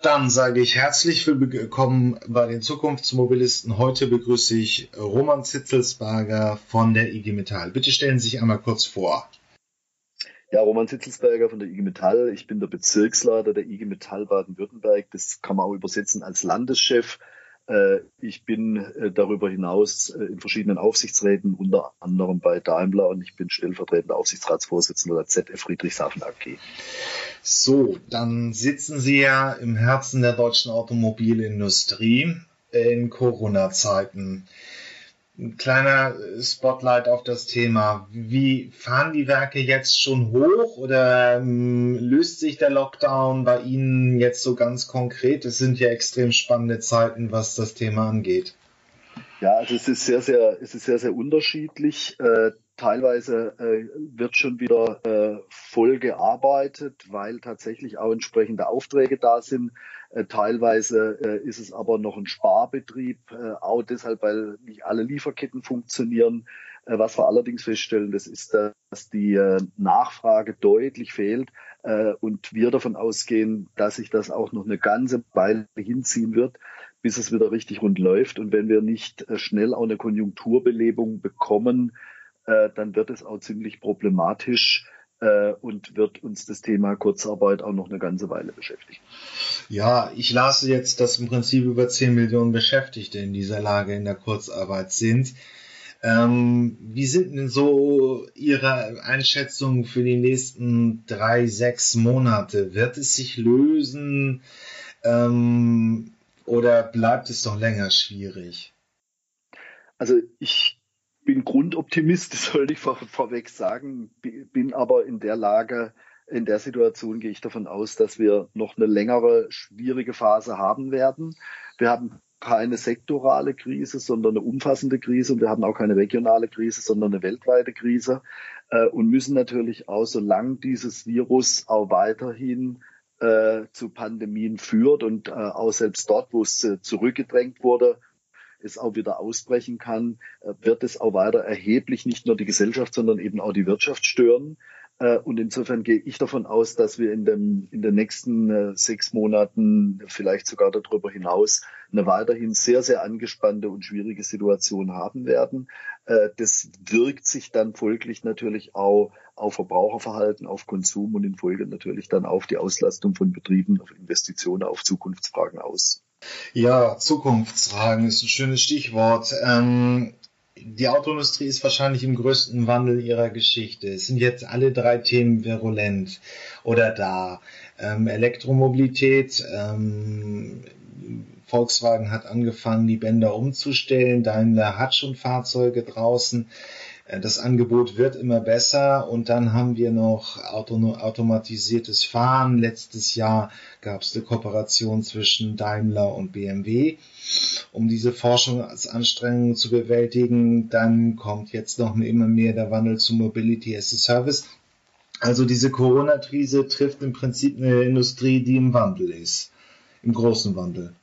Dann sage ich herzlich willkommen bei den Zukunftsmobilisten. Heute begrüße ich Roman Zitzelsberger von der IG Metall. Bitte stellen Sie sich einmal kurz vor. Ja, Roman Zitzelsberger von der IG Metall. Ich bin der Bezirksleiter der IG Metall Baden-Württemberg. Das kann man auch übersetzen als Landeschef. Äh, ich bin äh, darüber hinaus äh, in verschiedenen Aufsichtsräten, unter anderem bei Daimler und ich bin stellvertretender Aufsichtsratsvorsitzender der ZF Friedrichshafen AG. So, dann sitzen Sie ja im Herzen der deutschen Automobilindustrie in Corona-Zeiten. Ein kleiner Spotlight auf das Thema. Wie fahren die Werke jetzt schon hoch oder ähm, löst sich der Lockdown bei Ihnen jetzt so ganz konkret? Es sind ja extrem spannende Zeiten, was das Thema angeht. Ja, also es ist sehr, sehr, es ist sehr, sehr unterschiedlich. Äh, teilweise äh, wird schon wieder äh, voll gearbeitet, weil tatsächlich auch entsprechende Aufträge da sind. Äh, teilweise äh, ist es aber noch ein Sparbetrieb, äh, auch deshalb, weil nicht alle Lieferketten funktionieren. Äh, was wir allerdings feststellen, das ist, dass die äh, Nachfrage deutlich fehlt äh, und wir davon ausgehen, dass sich das auch noch eine ganze Weile hinziehen wird bis es wieder richtig rund läuft. Und wenn wir nicht äh, schnell auch eine Konjunkturbelebung bekommen, äh, dann wird es auch ziemlich problematisch äh, und wird uns das Thema Kurzarbeit auch noch eine ganze Weile beschäftigen. Ja, ich las jetzt, dass im Prinzip über 10 Millionen Beschäftigte in dieser Lage in der Kurzarbeit sind. Ähm, wie sind denn so Ihre Einschätzungen für die nächsten drei, sechs Monate? Wird es sich lösen? Ähm, oder bleibt es doch länger schwierig? Also ich bin Grundoptimist, das sollte ich vor, vorweg sagen, bin aber in der Lage, in der Situation gehe ich davon aus, dass wir noch eine längere schwierige Phase haben werden. Wir haben keine sektorale Krise, sondern eine umfassende Krise und wir haben auch keine regionale Krise, sondern eine weltweite Krise äh, und müssen natürlich auch, solange dieses Virus auch weiterhin äh, zu Pandemien führt und äh, auch selbst dort, wo es äh, zurückgedrängt wurde, es auch wieder ausbrechen kann, äh, wird es auch weiter erheblich nicht nur die Gesellschaft, sondern eben auch die Wirtschaft stören. Äh, und insofern gehe ich davon aus, dass wir in, dem, in den nächsten äh, sechs Monaten, vielleicht sogar darüber hinaus, eine weiterhin sehr, sehr angespannte und schwierige Situation haben werden. Das wirkt sich dann folglich natürlich auch auf Verbraucherverhalten, auf Konsum und in Folge natürlich dann auf die Auslastung von Betrieben, auf Investitionen, auf Zukunftsfragen aus. Ja, Zukunftsfragen ist ein schönes Stichwort. Ähm, die Autoindustrie ist wahrscheinlich im größten Wandel ihrer Geschichte. Es sind jetzt alle drei Themen virulent oder da. Ähm, Elektromobilität, ähm, Volkswagen hat angefangen, die Bänder umzustellen. Daimler hat schon Fahrzeuge draußen. Äh, das Angebot wird immer besser und dann haben wir noch Auto automatisiertes Fahren. Letztes Jahr gab es eine Kooperation zwischen Daimler und BMW, um diese Forschungsanstrengungen zu bewältigen. Dann kommt jetzt noch immer mehr der Wandel zu Mobility as a Service. Also diese Corona-Krise trifft im Prinzip eine Industrie, die im Wandel ist, im großen Wandel.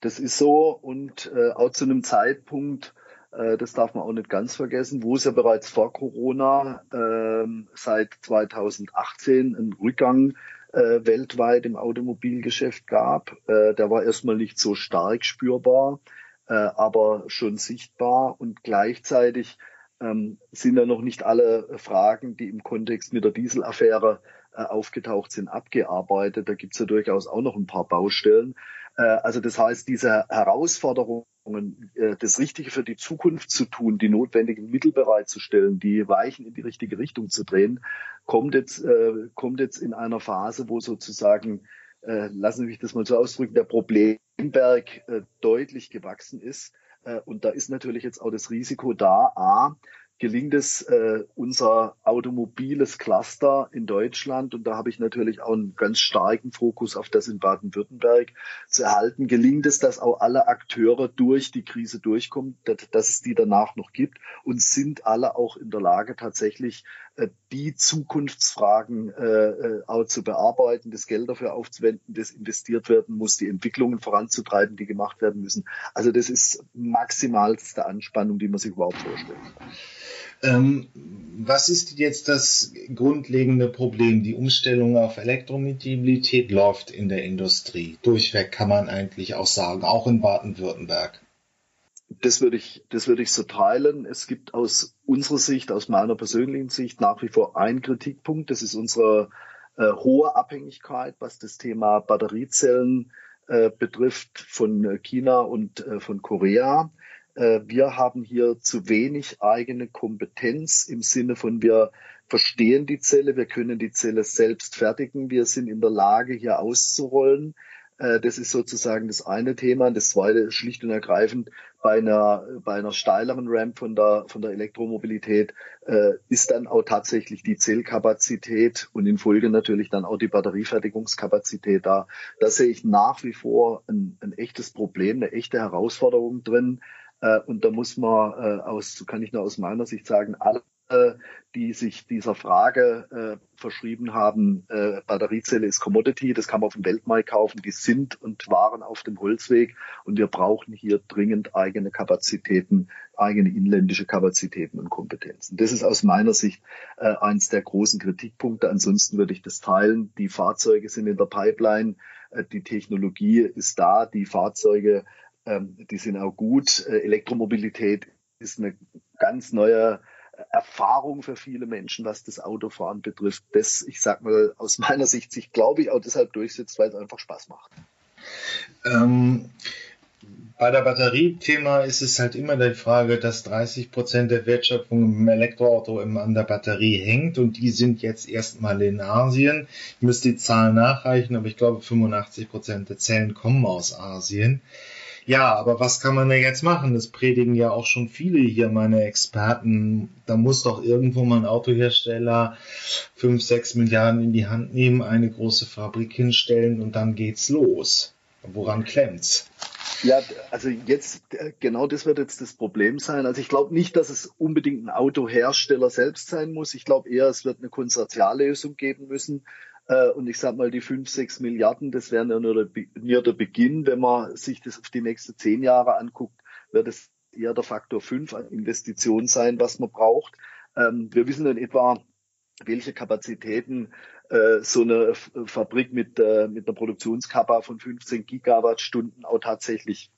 Das ist so und äh, auch zu einem Zeitpunkt, das darf man auch nicht ganz vergessen, wo es ja bereits vor Corona äh, seit 2018 einen Rückgang äh, weltweit im Automobilgeschäft gab. Äh, der war erstmal nicht so stark spürbar, äh, aber schon sichtbar und gleichzeitig ähm, sind ja noch nicht alle Fragen, die im Kontext mit der Dieselaffäre äh, aufgetaucht sind, abgearbeitet. Da gibt es ja durchaus auch noch ein paar Baustellen. Äh, also das heißt, diese Herausforderungen, äh, das Richtige für die Zukunft zu tun, die notwendigen Mittel bereitzustellen, die Weichen in die richtige Richtung zu drehen, kommt jetzt, äh, kommt jetzt in einer Phase, wo sozusagen, lassen Sie mich das mal so ausdrücken, der Problemberg deutlich gewachsen ist. Und da ist natürlich jetzt auch das Risiko da, a, gelingt es äh, unser automobiles Cluster in Deutschland, und da habe ich natürlich auch einen ganz starken Fokus auf das in Baden-Württemberg zu erhalten, gelingt es, dass auch alle Akteure durch die Krise durchkommen, dass, dass es die danach noch gibt und sind alle auch in der Lage, tatsächlich die Zukunftsfragen äh, äh, auch zu bearbeiten, das Geld dafür aufzuwenden, das investiert werden muss, die Entwicklungen voranzutreiben, die gemacht werden müssen. Also das ist maximalste Anspannung, die man sich überhaupt vorstellen kann. Ähm, was ist jetzt das grundlegende Problem? Die Umstellung auf Elektromobilität läuft in der Industrie. Durchweg kann man eigentlich auch sagen, auch in Baden-Württemberg. Das würde ich, das würde ich so teilen. Es gibt aus unserer Sicht, aus meiner persönlichen Sicht nach wie vor einen Kritikpunkt. Das ist unsere äh, hohe Abhängigkeit, was das Thema Batteriezellen äh, betrifft von China und äh, von Korea. Äh, wir haben hier zu wenig eigene Kompetenz im Sinne von wir verstehen die Zelle, wir können die Zelle selbst fertigen, wir sind in der Lage, hier auszurollen. Äh, das ist sozusagen das eine Thema. das zweite ist schlicht und ergreifend bei einer, bei einer steileren Ramp von der, von der Elektromobilität äh, ist dann auch tatsächlich die Zellkapazität und in Folge natürlich dann auch die Batteriefertigungskapazität da. Da sehe ich nach wie vor ein, ein echtes Problem, eine echte Herausforderung drin. Äh, und da muss man äh, aus, kann ich nur aus meiner Sicht sagen, alle die sich dieser Frage äh, verschrieben haben, äh, Batteriezelle ist Commodity, das kann man auf dem Weltmarkt kaufen, die sind und waren auf dem Holzweg und wir brauchen hier dringend eigene Kapazitäten, eigene inländische Kapazitäten und Kompetenzen. Das ist aus meiner Sicht äh, eines der großen Kritikpunkte. Ansonsten würde ich das teilen. Die Fahrzeuge sind in der Pipeline, äh, die Technologie ist da, die Fahrzeuge, ähm, die sind auch gut. Äh, Elektromobilität ist eine ganz neue Erfahrung für viele Menschen, was das Autofahren betrifft, das, ich sag mal, aus meiner Sicht sich, glaube ich, auch deshalb durchsetzt, weil es einfach Spaß macht. Ähm, bei der Batteriethema ist es halt immer die Frage, dass 30 Prozent der Wertschöpfung im Elektroauto an der Batterie hängt und die sind jetzt erstmal in Asien. Ich müsste die Zahlen nachreichen, aber ich glaube 85 Prozent der Zellen kommen aus Asien. Ja, aber was kann man da jetzt machen? Das predigen ja auch schon viele hier, meine Experten. Da muss doch irgendwo mal ein Autohersteller 5, 6 Milliarden in die Hand nehmen, eine große Fabrik hinstellen und dann geht's los. Woran klemmt's? Ja, also jetzt, genau das wird jetzt das Problem sein. Also ich glaube nicht, dass es unbedingt ein Autohersteller selbst sein muss. Ich glaube eher, es wird eine Konsortiallösung geben müssen. Äh, und ich sage mal, die fünf, sechs Milliarden, das wären ja nur der, nur der Beginn. Wenn man sich das auf die nächsten zehn Jahre anguckt, wird es eher der Faktor fünf an Investitionen sein, was man braucht. Ähm, wir wissen in etwa, welche Kapazitäten äh, so eine Fabrik mit, äh, mit einer Produktionskapa von 15 Gigawattstunden auch tatsächlich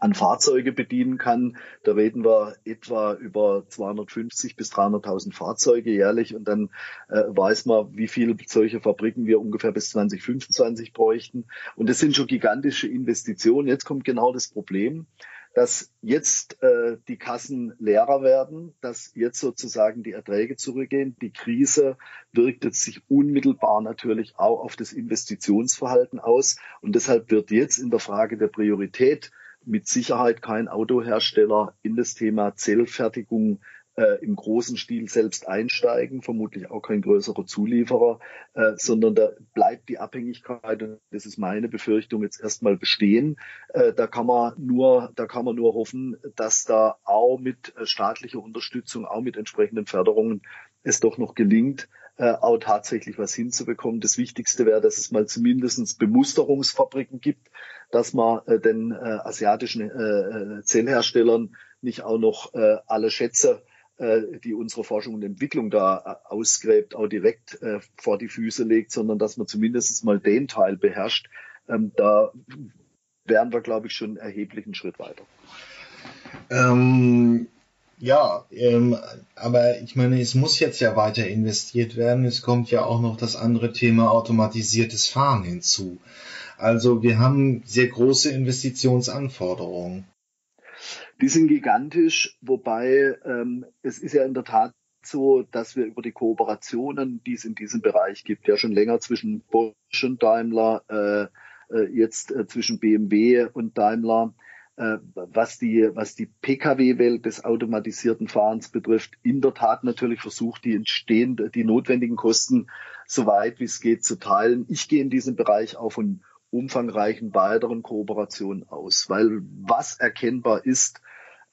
an Fahrzeuge bedienen kann. Da reden wir etwa über 250 bis 300.000 Fahrzeuge jährlich und dann äh, weiß man, wie viele solche Fabriken wir ungefähr bis 2025 bräuchten. Und das sind schon gigantische Investitionen. Jetzt kommt genau das Problem dass jetzt äh, die Kassen leerer werden, dass jetzt sozusagen die Erträge zurückgehen. Die Krise wirkt jetzt sich unmittelbar natürlich auch auf das Investitionsverhalten aus. Und deshalb wird jetzt in der Frage der Priorität mit Sicherheit kein Autohersteller in das Thema Zellfertigung äh, im großen Stil selbst einsteigen, vermutlich auch kein größerer Zulieferer, äh, sondern da bleibt die Abhängigkeit, und das ist meine Befürchtung, jetzt erstmal bestehen. Äh, da kann man nur, da kann man nur hoffen, dass da auch mit äh, staatlicher Unterstützung, auch mit entsprechenden Förderungen es doch noch gelingt, äh, auch tatsächlich was hinzubekommen. Das Wichtigste wäre, dass es mal zumindest Bemusterungsfabriken gibt, dass man äh, den äh, asiatischen äh, äh, Zellherstellern nicht auch noch äh, alle Schätze, äh, die unsere Forschung und Entwicklung da äh, ausgräbt, auch direkt äh, vor die Füße legt, sondern dass man zumindest mal den Teil beherrscht. Ähm, da wären wir, glaube ich, schon einen erheblichen Schritt weiter. Ähm, ja, ähm, aber ich meine, es muss jetzt ja weiter investiert werden. Es kommt ja auch noch das andere Thema automatisiertes Fahren hinzu. Also wir haben sehr große Investitionsanforderungen. Die sind gigantisch, wobei ähm, es ist ja in der Tat so, dass wir über die Kooperationen, die es in diesem Bereich gibt, ja schon länger zwischen Bosch und Daimler, äh, äh jetzt äh, zwischen BMW und Daimler, äh, was die, was die Pkw-Welt des automatisierten Fahrens betrifft, in der Tat natürlich versucht, die entstehenden, die notwendigen Kosten so weit wie es geht zu teilen. Ich gehe in diesem Bereich auch von umfangreichen weiteren Kooperationen aus, weil was erkennbar ist,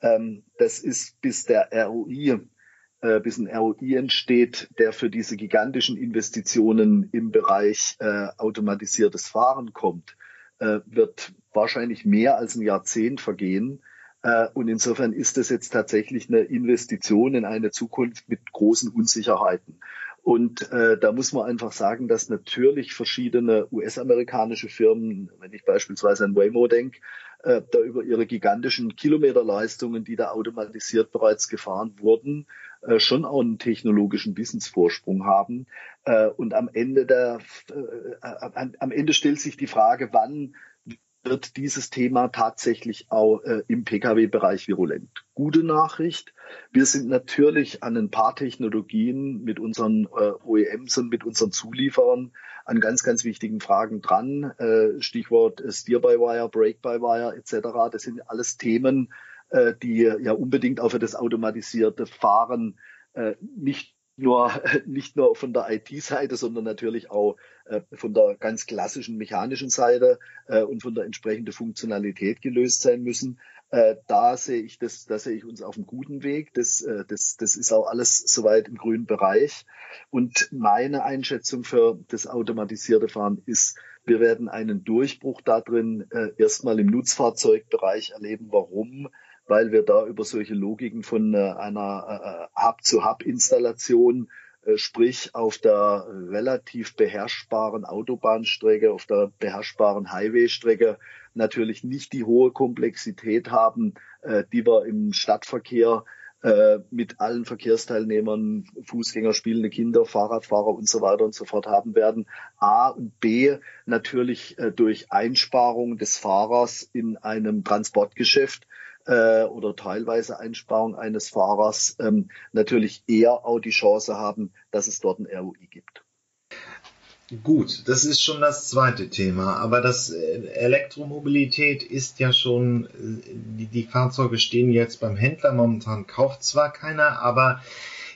ähm, das ist bis der ROI, äh, bis ein ROI entsteht, der für diese gigantischen Investitionen im Bereich äh, automatisiertes Fahren kommt, äh, wird wahrscheinlich mehr als ein Jahrzehnt vergehen. Äh, und insofern ist das jetzt tatsächlich eine Investition in eine Zukunft mit großen Unsicherheiten. Und äh, da muss man einfach sagen, dass natürlich verschiedene US-amerikanische Firmen, wenn ich beispielsweise an Waymo denke, äh, da über ihre gigantischen Kilometerleistungen, die da automatisiert bereits gefahren wurden, äh, schon auch einen technologischen Wissensvorsprung haben. Äh, und am Ende der, äh, am Ende stellt sich die Frage, wann wird dieses Thema tatsächlich auch äh, im Pkw-Bereich virulent. Gute Nachricht, wir sind natürlich an ein paar Technologien mit unseren äh, OEMs und mit unseren Zulieferern an ganz, ganz wichtigen Fragen dran. Äh, Stichwort äh, Steer-by-Wire, Brake-by-Wire etc. Das sind alles Themen, äh, die ja unbedingt auch für das automatisierte Fahren äh, nicht nur, nicht nur von der IT-Seite, sondern natürlich auch äh, von der ganz klassischen mechanischen Seite äh, und von der entsprechenden Funktionalität gelöst sein müssen. Äh, da sehe ich das, da sehe ich uns auf einem guten Weg. Das, das, das ist auch alles soweit im grünen Bereich. Und meine Einschätzung für das automatisierte Fahren ist, wir werden einen Durchbruch da drin erstmal im Nutzfahrzeugbereich erleben. Warum? Weil wir da über solche Logiken von äh, einer äh, Hub-zu-Hub-Installation, äh, sprich auf der relativ beherrschbaren Autobahnstrecke, auf der beherrschbaren Highway-Strecke natürlich nicht die hohe Komplexität haben, die wir im Stadtverkehr mit allen Verkehrsteilnehmern, Fußgänger, spielende Kinder, Fahrradfahrer und so weiter und so fort haben werden. A und B natürlich durch Einsparung des Fahrers in einem Transportgeschäft äh, oder teilweise Einsparung eines Fahrers ähm, natürlich eher auch die Chance haben, dass es dort ein ROI gibt. Gut, das ist schon das zweite Thema, aber das äh, Elektromobilität ist ja schon, äh, die, die Fahrzeuge stehen jetzt beim Händler, momentan kauft zwar keiner, aber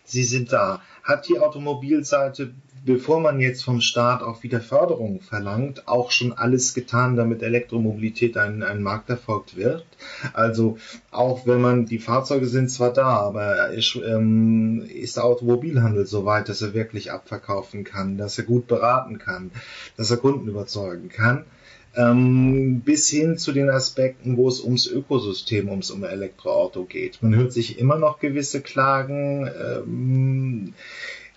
sie sind da. Hat die Automobilseite bevor man jetzt vom Staat auch wieder Förderung verlangt, auch schon alles getan, damit Elektromobilität ein, ein Markterfolg wird. Also auch wenn man, die Fahrzeuge sind zwar da, aber ist, ähm, ist der Automobilhandel so weit, dass er wirklich abverkaufen kann, dass er gut beraten kann, dass er Kunden überzeugen kann. Ähm, bis hin zu den Aspekten, wo es ums Ökosystem, ums um Elektroauto geht. Man hört sich immer noch gewisse Klagen. Ähm,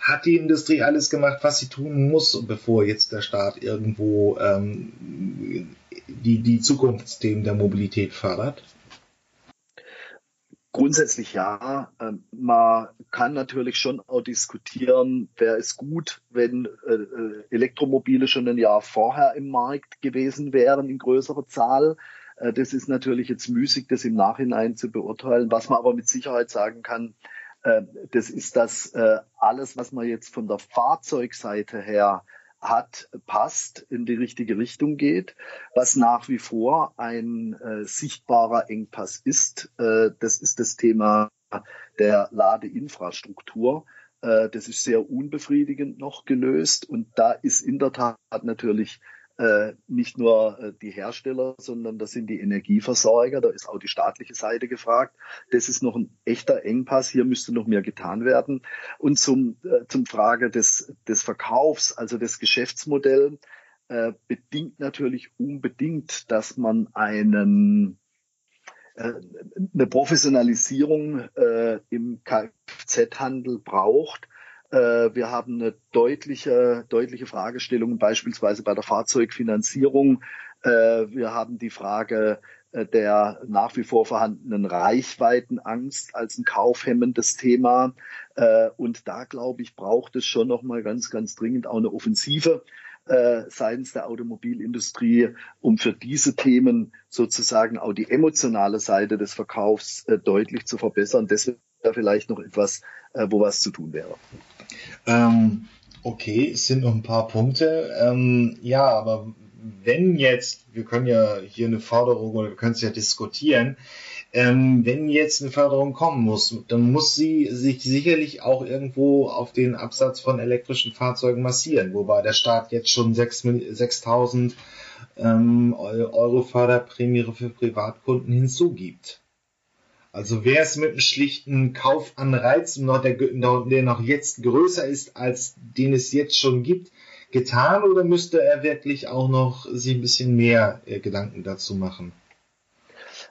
hat die Industrie alles gemacht, was sie tun muss, bevor jetzt der Staat irgendwo ähm, die, die Zukunftsthemen der Mobilität fördert? Grundsätzlich ja. Ähm, man kann natürlich schon auch diskutieren, wäre es gut, wenn äh, äh, Elektromobile schon ein Jahr vorher im Markt gewesen wären in größerer Zahl. Äh, das ist natürlich jetzt müßig, das im Nachhinein zu beurteilen. Was man aber mit Sicherheit sagen kann, das ist das äh, alles, was man jetzt von der Fahrzeugseite her hat, passt, in die richtige Richtung geht. Was nach wie vor ein äh, sichtbarer Engpass ist, äh, das ist das Thema der Ladeinfrastruktur. Äh, das ist sehr unbefriedigend noch gelöst und da ist in der Tat natürlich nicht nur äh, die Hersteller, sondern das sind die Energieversorger. Da ist auch die staatliche Seite gefragt. Das ist noch ein echter Engpass. Hier müsste noch mehr getan werden. Und zum, äh, zum Frage des, des Verkaufs, also des Geschäftsmodells, äh, bedingt natürlich unbedingt, dass man einen äh, eine Professionalisierung äh, im Kfz-Handel braucht, äh, wir haben eine deutliche, deutliche Fragestellung, beispielsweise bei der Fahrzeugfinanzierung. Äh, wir haben die Frage äh, der nach wie vor vorhandenen Reichweitenangst als ein kaufhemmendes Thema. Und da, glaube ich, braucht es schon noch mal ganz, ganz dringend auch eine Offensive seitens der Automobilindustrie, um für diese Themen sozusagen auch die emotionale Seite des Verkaufs deutlich zu verbessern. Das wäre vielleicht noch etwas, wo was zu tun wäre. Ähm, okay, es sind noch ein paar Punkte. Ähm, ja, aber wenn jetzt, wir können ja hier eine Forderung oder wir können es ja diskutieren, ähm, wenn jetzt eine Förderung kommen muss, dann muss sie sich sicherlich auch irgendwo auf den Absatz von elektrischen Fahrzeugen massieren, wobei der Staat jetzt schon 6.000 ähm, Euro Förderprämie für Privatkunden hinzugibt. Also wäre es mit einem schlichten Kaufanreiz, der, der noch jetzt größer ist, als den es jetzt schon gibt, getan oder müsste er wirklich auch noch sich ein bisschen mehr äh, Gedanken dazu machen?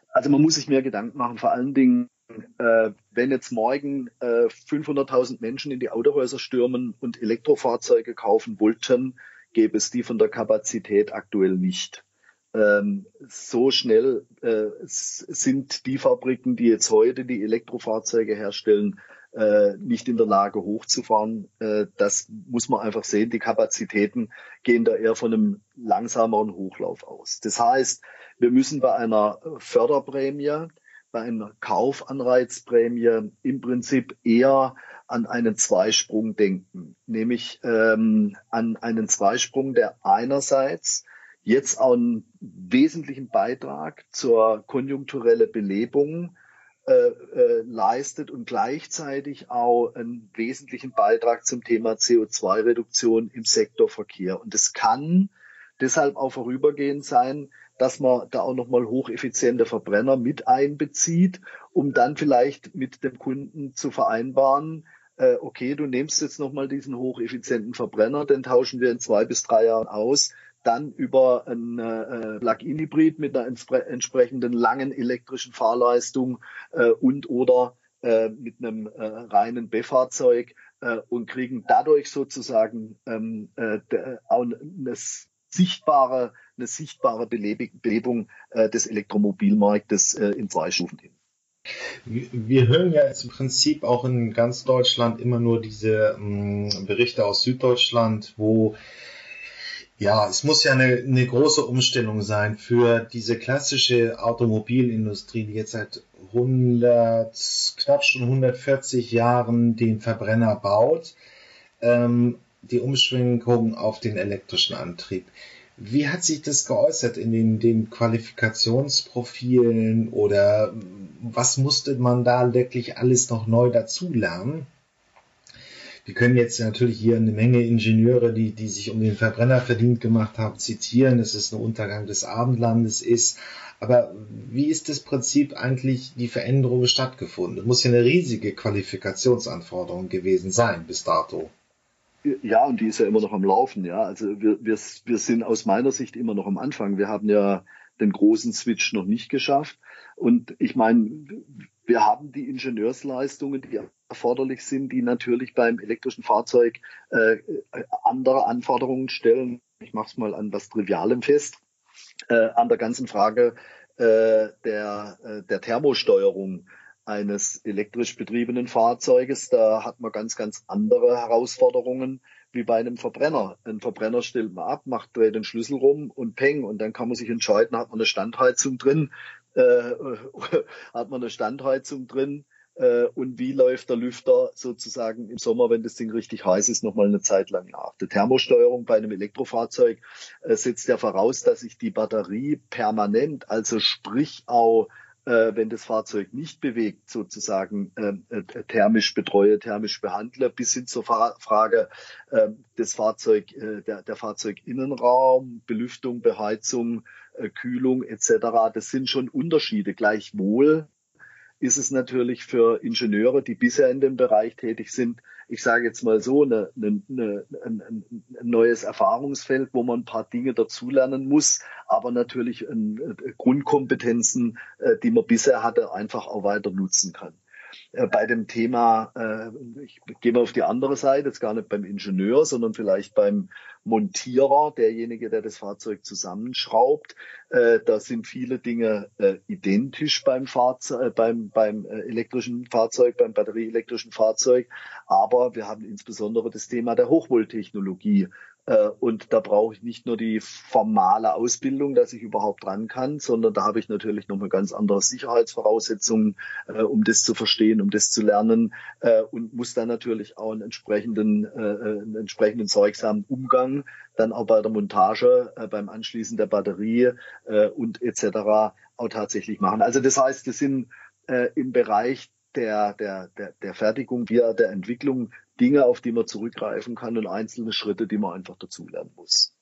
Also man muss sich mehr Gedanken machen, vor allen Dingen, äh, wenn jetzt morgen äh, 500.000 Menschen in die Autohäuser stürmen und Elektrofahrzeuge kaufen wollten, gäbe es die von der Kapazität aktuell nicht. Ähm, so schnell äh, sind die Fabriken, die jetzt heute die Elektrofahrzeuge herstellen, äh, nicht in der Lage hochzufahren. Äh, das muss man einfach sehen. Die Kapazitäten gehen da eher von einem langsameren Hochlauf aus. Das heißt, wir müssen bei einer Förderprämie, bei einer Kaufanreizprämie im Prinzip eher an einen Zweisprung denken, nämlich ähm, an einen Zweisprung, der einerseits jetzt auch einen wesentlichen Beitrag zur konjunkturellen Belebung äh, äh, leistet und gleichzeitig auch einen wesentlichen Beitrag zum Thema CO2-Reduktion im Sektor Verkehr. Und es kann deshalb auch vorübergehend sein, dass man da auch nochmal hocheffiziente Verbrenner mit einbezieht, um dann vielleicht mit dem Kunden zu vereinbaren, äh, okay, du nimmst jetzt nochmal diesen hocheffizienten Verbrenner, den tauschen wir in zwei bis drei Jahren aus, dann über ein äh, Plug-in-Hybrid mit einer entsprechenden langen elektrischen Fahrleistung äh, und oder äh, mit einem äh, reinen B-Fahrzeug äh, und kriegen dadurch sozusagen ähm, äh, auch eine sichtbare, eine sichtbare Belebung äh, des Elektromobilmarktes äh, in zwei Stufen hin. Wir hören ja jetzt im Prinzip auch in ganz Deutschland immer nur diese mh, mm, Berichte aus Süddeutschland, wo ja, es muss ja eine, eine große Umstellung sein für diese klassische Automobilindustrie, die jetzt seit 100, knapp schon 140 Jahren den Verbrenner baut, ähm, die Umschwenkung auf den elektrischen Antrieb. Wie hat sich das geäußert in den, den Qualifikationsprofilen oder was musste man da wirklich alles noch neu dazulernen? Wir können jetzt natürlich hier eine Menge Ingenieure, die, die sich um den Verbrenner verdient gemacht haben, zitieren, dass es ein Untergang des Abendlandes ist. Aber wie ist das Prinzip eigentlich die Veränderung stattgefunden? Das muss ja eine riesige Qualifikationsanforderung gewesen sein bis dato. Ja, und die ist ja immer noch am Laufen, ja. Also wir, wir, wir sind aus meiner Sicht immer noch am Anfang. Wir haben ja den großen Switch noch nicht geschafft. Und ich meine, wir haben die Ingenieursleistungen, die erforderlich sind, die natürlich beim elektrischen Fahrzeug äh, andere Anforderungen stellen. Ich mache es mal an was Trivialem fest. Äh, an der ganzen Frage äh, der, äh, der Thermosteuerung eines elektrisch betriebenen Fahrzeuges. Da hat man ganz, ganz andere Herausforderungen wie bei einem Verbrenner. Ein Verbrenner stellt man ab, macht dreht den Schlüssel rum und peng und dann kann man sich entscheiden, hat man eine Standheizung drin, äh, hat man eine Standheizung drin äh, und wie läuft der Lüfter sozusagen im Sommer, wenn das Ding richtig heiß ist, nochmal eine Zeit lang nach. Die Thermosteuerung bei einem Elektrofahrzeug äh, setzt ja voraus, dass ich die Batterie permanent, also sprich auch äh, wenn das Fahrzeug nicht bewegt, sozusagen äh, äh, thermisch betreue, thermisch behandle, bis hin zur Fra Frage äh, des Fahrzeug, äh, der, der Fahrzeuginnenraum, Belüftung, Beheizung, Kühlung etc. Das sind schon Unterschiede. Gleichwohl ist es natürlich für Ingenieure, die bisher in dem Bereich tätig sind, ich sage jetzt mal so, eine, eine, eine, ein, neues Erfahrungsfeld, wo man ein paar Dinge dazulernen muss, aber natürlich äh, Grundkompetenzen, äh, die man bisher hatte, einfach auch weiter nutzen kann. Äh, bei dem Thema, äh, ich gehe mal auf die andere Seite, jetzt gar nicht beim Ingenieur, sondern vielleicht beim Montierer, derjenige, der das Fahrzeug zusammenschraubt. Äh, da sind viele Dinge identisch beim, Fahrzeug, beim, beim elektrischen Fahrzeug, beim batterieelektrischen Fahrzeug. Aber wir haben insbesondere das Thema der Hochvolttechnologie äh, und da brauche ich nicht nur die formale Ausbildung, dass ich überhaupt dran kann, sondern da habe ich natürlich noch mal ganz andere Sicherheitsvoraussetzungen, äh, um das zu verstehen, um das zu lernen äh, und muss dann natürlich auch einen entsprechenden, einen entsprechenden sorgsamen Umgang dann auch bei der Montage, beim Anschließen der Batterie und etc. auch tatsächlich machen. Also das heißt, wir sind im Bereich der, der, der, der Fertigung, via der Entwicklung Dinge, auf die man zurückgreifen kann und einzelne Schritte, die man einfach dazulernen muss.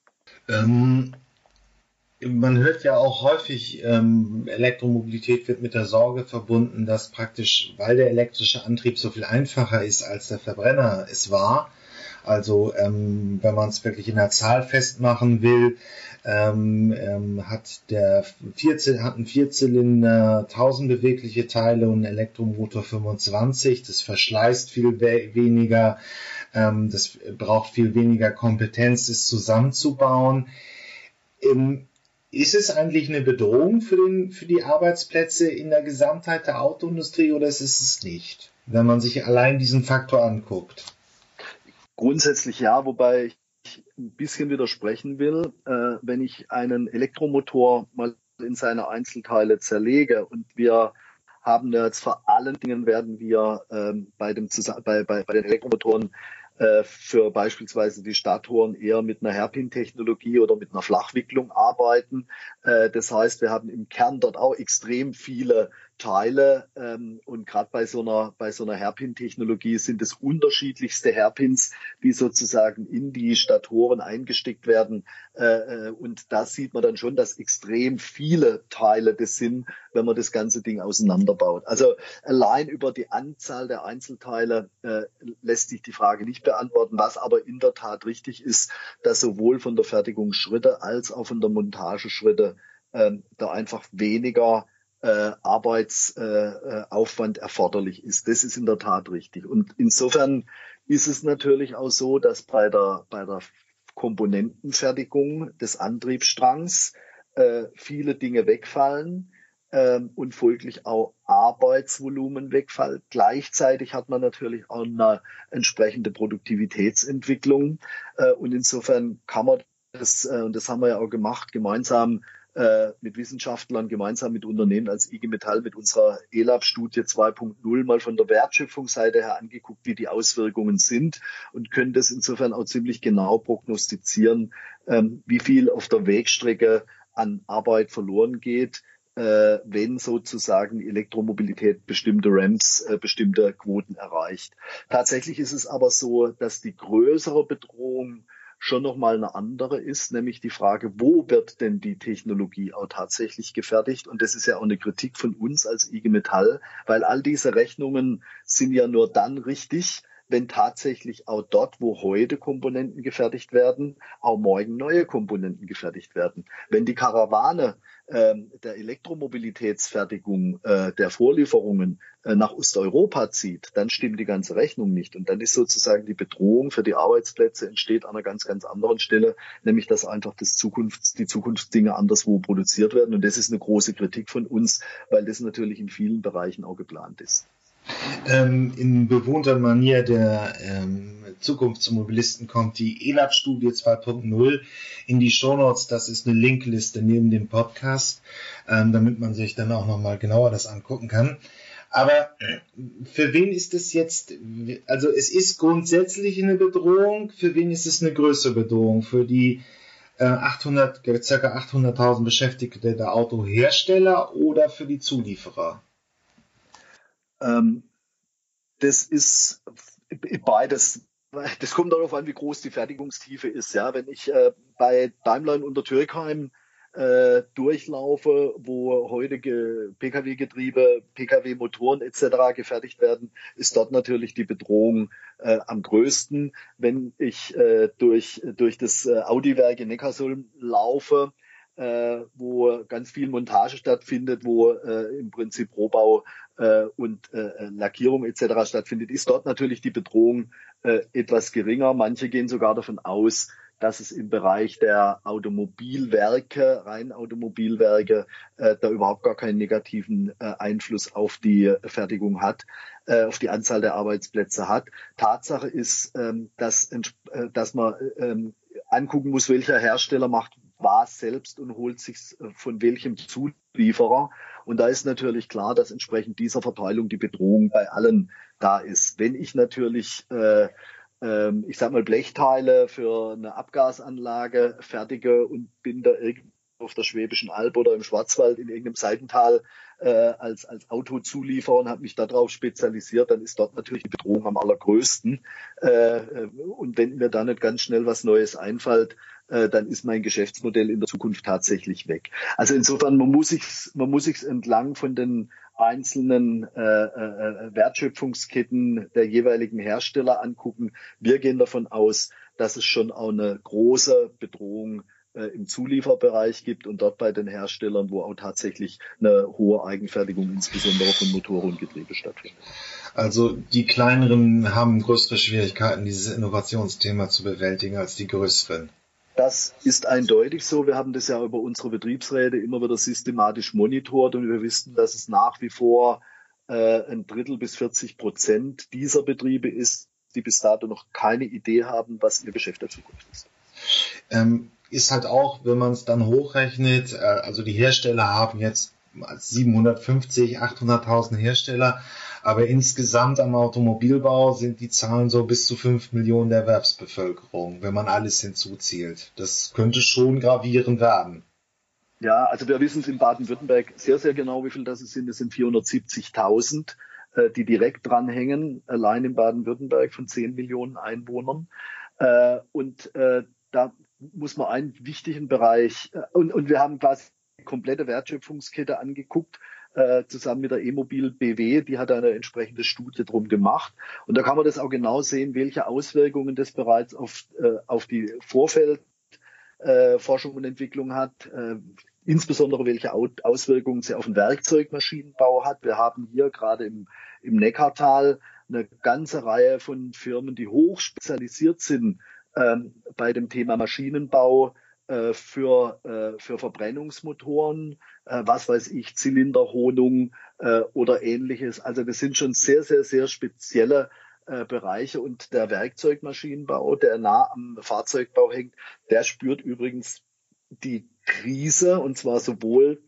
Ähm, man hört ja auch häufig, ähm, Elektromobilität wird mit der Sorge verbunden, dass praktisch, weil der elektrische Antrieb so viel einfacher ist als der Verbrenner es war, Also ähm, wenn man es wirklich in der Zahl festmachen will, ähm, ähm, hat der Vierzyl hat ein Vierzylinder 1000 bewegliche Teile und ein Elektromotor 25. Das verschleißt viel we weniger. Ähm, das braucht viel weniger Kompetenz, das zusammenzubauen. Ähm, ist es eigentlich eine Bedrohung für, den, für die Arbeitsplätze in der Gesamtheit der Autoindustrie oder ist es es nicht, wenn man sich allein diesen Faktor anguckt? Grundsätzlich ja, wobei ich ein bisschen widersprechen will. Äh, wenn ich einen Elektromotor mal in seine Einzelteile zerlege und wir haben jetzt vor allen Dingen werden wir ähm, bei, dem, bei, bei, bei den Elektromotoren äh, für beispielsweise die Stadttouren eher mit einer Hairpin-Technologie oder mit einer Flachwicklung arbeiten. Äh, das heißt, wir haben im Kern dort auch extrem viele Teile ähm, und gerade bei so einer bei so einer Hairpin-Technologie sind es unterschiedlichste Hairpins, die sozusagen in die Statoren eingesteckt werden äh, äh, und da sieht man dann schon, dass extrem viele Teile das sind, wenn man das ganze Ding auseinanderbaut. Also allein über die Anzahl der Einzelteile äh, lässt sich die Frage nicht beantworten. Was aber in der Tat richtig ist, dass sowohl von der Fertigungsschritte als auch von der Montageschritte äh, da einfach weniger äh, Arbeitsaufwand äh, erforderlich ist. Das ist in der Tat richtig. Und insofern ist es natürlich auch so, dass bei der, bei der Komponentenfertigung des Antriebsstrangs äh, viele Dinge wegfallen ähm, und folglich auch Arbeitsvolumen wegfällt. Gleichzeitig hat man natürlich auch eine entsprechende Produktivitätsentwicklung äh, und insofern kann man das, äh, und das haben wir ja auch gemacht, gemeinsam mit Wissenschaftlern gemeinsam mit Unternehmen als IG Metall mit unserer ELAB-Studie 2.0 mal von der Wertschöpfungsseite her angeguckt, wie die Auswirkungen sind und können das insofern auch ziemlich genau prognostizieren, ähm, wie viel auf der Wegstrecke an Arbeit verloren geht, äh, wenn sozusagen Elektromobilität bestimmte Ramps, äh, bestimmte Quoten erreicht. Tatsächlich ist es aber so, dass die größere Bedrohung schon nochmal eine andere ist, nämlich die Frage, wo wird denn die Technologie auch tatsächlich gefertigt? Und das ist ja auch eine Kritik von uns als IG Metall, weil all diese Rechnungen sind ja nur dann richtig, wenn tatsächlich auch dort, wo heute Komponenten gefertigt werden, auch morgen neue Komponenten gefertigt werden. Wenn die Karawane der Elektromobilitätsfertigung äh, der Vorlieferungen äh, nach Osteuropa zieht, dann stimmt die ganze Rechnung nicht. Und dann ist sozusagen die Bedrohung für die Arbeitsplätze entsteht an einer ganz, ganz anderen Stelle, nämlich dass einfach das Zukunfts-, die Zukunftsdinge anderswo produziert werden. Und das ist eine große Kritik von uns, weil das natürlich in vielen Bereichen auch geplant ist. Ähm, in bewohnter Manier der ähm, Zukunftsmobilisten kommt die ELAB-Studie 2.0 in die Shownotes. Das ist eine Linkliste neben dem Podcast, ähm, damit man sich dann auch nochmal genauer das angucken kann. Aber für wen ist es jetzt, also es ist grundsätzlich eine Bedrohung, für wen ist es eine größere Bedrohung? Für die äh, 800, ca. 800.000 Beschäftigte der Autohersteller oder für die Zulieferer? Ähm, das ist beides. Das kommt darauf an, wie groß die Fertigungstiefe ist. Ja, wenn ich äh, bei Daimler in Untertürkheim äh, durchlaufe, wo heute Pkw-Getriebe, Pkw-Motoren etc. gefertigt werden, ist dort natürlich die Bedrohung äh, am größten. Wenn ich äh, durch, durch das äh, Audi-Werk in Neckarsulm laufe, äh, wo ganz viel Montage stattfindet, wo äh, im Prinzip Rohbau äh, und äh, Lackierung etc. stattfindet, ist dort natürlich die Bedrohung äh, etwas geringer. Manche gehen sogar davon aus, dass es im Bereich der Automobilwerke, rein Automobilwerke, äh, da überhaupt gar keinen negativen äh, Einfluss auf die Fertigung hat, äh, auf die Anzahl der Arbeitsplätze hat. Tatsache ist, ähm, dass, äh, dass man ähm, angucken muss, welcher Hersteller macht was selbst und holt sich äh, von welchem Zulieferer. Und da ist natürlich klar, dass entsprechend dieser Verteilung die Bedrohung bei allen da ist. Wenn ich natürlich äh, ähm, ich sag mal, Blechteile für eine Abgasanlage fertige und bin da irgendwo auf der Schwäbischen Alb oder im Schwarzwald in irgendeinem Seitental äh, als, als Autozulieferer und habe mich darauf spezialisiert, dann ist dort natürlich die Bedrohung am allergrößten. Äh, und wenn mir da nicht ganz schnell was Neues einfällt, äh, dann ist mein Geschäftsmodell in der Zukunft tatsächlich weg. Also insofern, man muss sich, man muss sich entlang von den einzelnen äh, äh, Wertschöpfungsketten der jeweiligen Hersteller angucken. Wir gehen davon aus, dass es schon auch eine große Bedrohung äh, im Zulieferbereich gibt und dort bei den Herstellern, wo auch tatsächlich eine hohe Eigenfertigung insbesondere von Motoren und Getriebe stattfindet. Also die kleineren haben größere Schwierigkeiten, dieses Innovationsthema zu bewältigen als die größeren. Das ist eindeutig so. Wir haben das ja über unsere Betriebsräte immer wieder systematisch monitort und wir wissen, dass es nach wie vor äh, ein Drittel bis 40 Prozent dieser Betriebe ist, die bis dato noch keine Idee haben, was ihr Geschäft der Zukunft ist. Ähm, ist halt auch, wenn man es dann hochrechnet, äh, also die Hersteller haben jetzt 750, 800.000 Hersteller, aber insgesamt am Automobilbau sind die Zahlen so bis zu 5 Millionen der Erwerbsbevölkerung, wenn man alles hinzuzählt. Das könnte schon gravierend werden. Ja, also wir wissen es in Baden-Württemberg sehr, sehr genau, wie viel das sind. Es sind 470.000, äh, die direkt dranhängen, allein in Baden-Württemberg von 10 Millionen Einwohnern. Äh, und äh, da muss man einen wichtigen Bereich, und, und wir haben quasi komplette Wertschöpfungskette angeguckt, äh, zusammen mit der E-Mobil BW, die hat eine entsprechende Studie drum gemacht. Und da kann man das auch genau sehen, welche Auswirkungen das bereits auf, äh, auf die Vorfeld äh, und Entwicklung hat, äh, insbesondere welche Auswirkungen sie auf den Werkzeugmaschinenbau hat. Wir haben hier gerade im, im Neckartal eine ganze Reihe von Firmen, die hoch spezialisiert sind ähm, bei dem Thema Maschinenbau, äh, für, äh, für Verbrennungsmotoren, äh, was weiß ich, Zylinderholung äh, oder ähnliches. Also das sind schon sehr, sehr, sehr spezielle äh, Bereiche und der Werkzeugmaschinenbau, der nah am Fahrzeugbau hängt, der spürt übrigens die Krise und zwar sowohl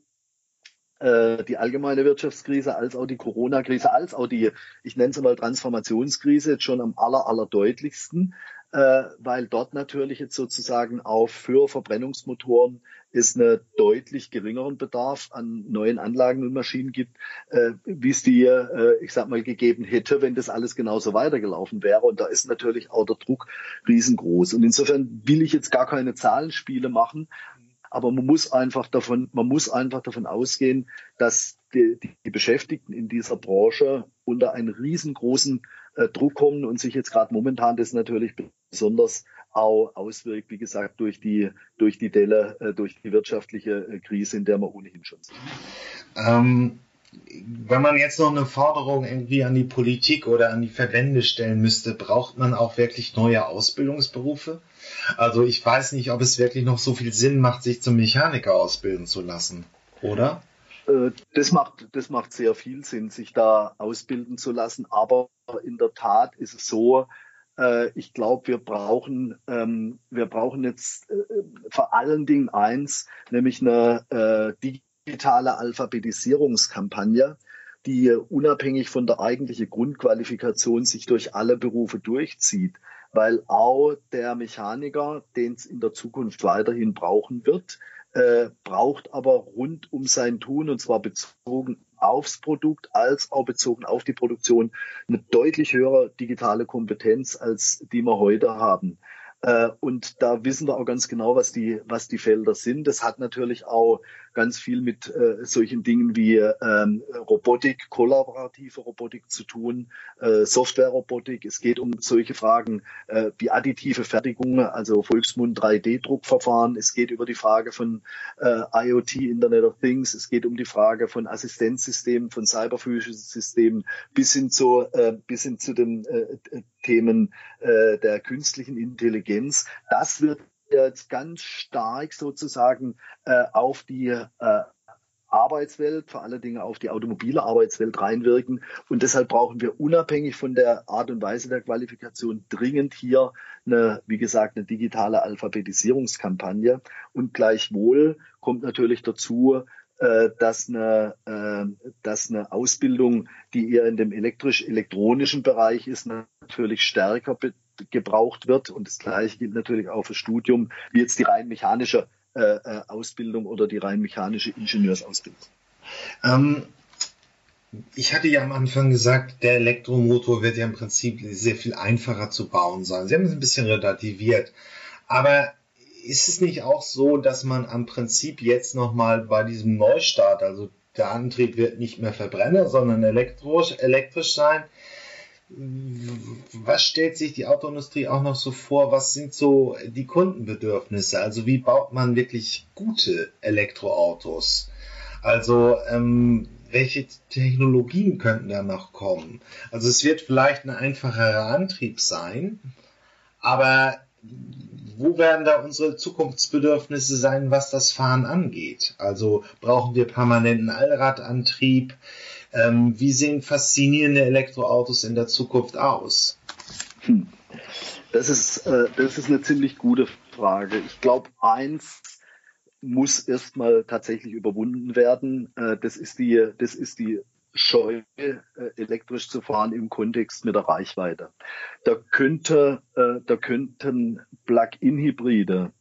die allgemeine Wirtschaftskrise als auch die Corona-Krise, als auch die, ich nenne es mal Transformationskrise, jetzt schon am aller, aller deutlichsten äh, weil dort natürlich jetzt sozusagen auch für Verbrennungsmotoren es einen deutlich geringeren Bedarf an neuen Anlagen und Maschinen gibt, äh, wie es die, äh, ich sag mal, gegeben hätte, wenn das alles genauso weitergelaufen wäre. Und da ist natürlich auch der Druck riesengroß. Und insofern will ich jetzt gar keine Zahlenspiele machen, aber man muss einfach davon, man muss einfach davon ausgehen, dass die, die Beschäftigten in dieser Branche unter einen riesengroßen äh, Druck kommen und sich jetzt gerade momentan das natürlich besonders auch auswirkt, wie gesagt, durch die, durch die Delle, äh, durch die wirtschaftliche äh, Krise, in der wir ohnehin schon sind. Ähm, wenn man jetzt noch eine Forderung irgendwie an die Politik oder an die Verbände stellen müsste, braucht man auch wirklich neue Ausbildungsberufe? Also ich weiß nicht, ob es wirklich noch so viel Sinn macht, sich zum Mechaniker ausbilden zu lassen, oder? Äh, das macht, das macht sehr viel Sinn, sich da ausbilden zu lassen. Aber in der Tat ist es so, ich glaube, wir brauchen, ähm, wir brauchen jetzt äh, vor allen Dingen eins, nämlich eine digitale Alphabetisierungskampagne, die unabhängig von der eigentlichen Grundqualifikation sich durch alle Berufe durchzieht, weil auch der Mechaniker, den es in der Zukunft weiterhin brauchen wird, äh, braucht aber rund um sein Tun, und zwar bezogen aufs Produkt als auch bezogen auf die Produktion, eine deutlich höhere digitale Kompetenz, als die wir heute haben. Äh, und da wissen wir auch ganz genau, was die, was die Felder sind. Das hat natürlich auch ganz viel mit äh, solchen Dingen wie ähm, Robotik, kollaborative Robotik zu tun, äh, Software-Robotik. Es geht um solche Fragen äh, wie additive Fertigung, also Volksmund 3D-Druckverfahren. Es geht über die Frage von äh, IoT, Internet of Things. Es geht um die Frage von Assistenzsystemen, von cyberphysischen Systemen bis hin zu, äh, bis hin zu den äh, Themen äh, der künstlichen Intelligenz. Das wird jetzt ganz stark sozusagen äh, auf die äh, Arbeitswelt, vor allen Dingen auf die automobile Arbeitswelt reinwirken. Und deshalb brauchen wir unabhängig von der Art und Weise der Qualifikation dringend hier eine, wie gesagt, eine digitale Alphabetisierungskampagne. Und gleichwohl kommt natürlich dazu, äh, dass eine, äh, dass eine Ausbildung, die eher in dem elektrisch-elektronischen Bereich ist, natürlich stärker gebraucht wird. Und das Gleiche gilt natürlich auch für Studium, wie jetzt die rein mechanische äh, äh, Ausbildung oder die rein mechanische Ingenieursausbildung. Ähm, ich hatte ja am Anfang gesagt, der Elektromotor wird ja im Prinzip sehr viel einfacher zu bauen sein. Sie haben es ein bisschen relativiert. Aber ist es nicht auch so, dass man am Prinzip jetzt nochmal bei diesem Neustart, also der Antrieb wird nicht mehr Verbrenner, sondern elektrisch, elektrisch sein. Was stellt sich die Autoindustrie auch noch so vor? Was sind so die Kundenbedürfnisse? Also wie baut man wirklich gute Elektroautos? Also ähm, welche Technologien könnten da noch kommen? Also es wird vielleicht ein einfacherer Antrieb sein, aber wo werden da unsere Zukunftsbedürfnisse sein, was das Fahren angeht? Also brauchen wir permanenten Allradantrieb? Ähm, wie sehen faszinierende Elektroautos in der Zukunft aus? Hm. Das ist, äh, das ist eine ziemlich gute Frage. Ich glaube, eins muss erstmal tatsächlich überwunden werden. Äh, das ist die, das ist die Scheu, äh, elektrisch zu fahren im Kontext mit der Reichweite. Da könnte, äh, da könnten Plug-in-Hybride,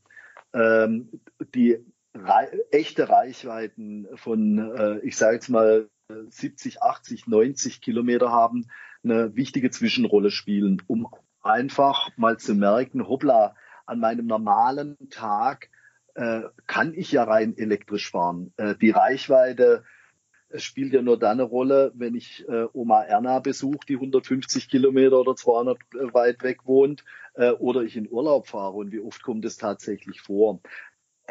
ähm, die rei echte Reichweiten von, äh, ich sage jetzt mal 70, 80, 90 Kilometer haben, eine wichtige Zwischenrolle spielen, um einfach mal zu merken, hoppla, an meinem normalen Tag äh, kann ich ja rein elektrisch fahren. Äh, die Reichweite es spielt ja nur dann eine Rolle, wenn ich äh, Oma Erna besuche, die 150 Kilometer oder 200 äh, weit weg wohnt, äh, oder ich in Urlaub fahre und wie oft kommt es tatsächlich vor.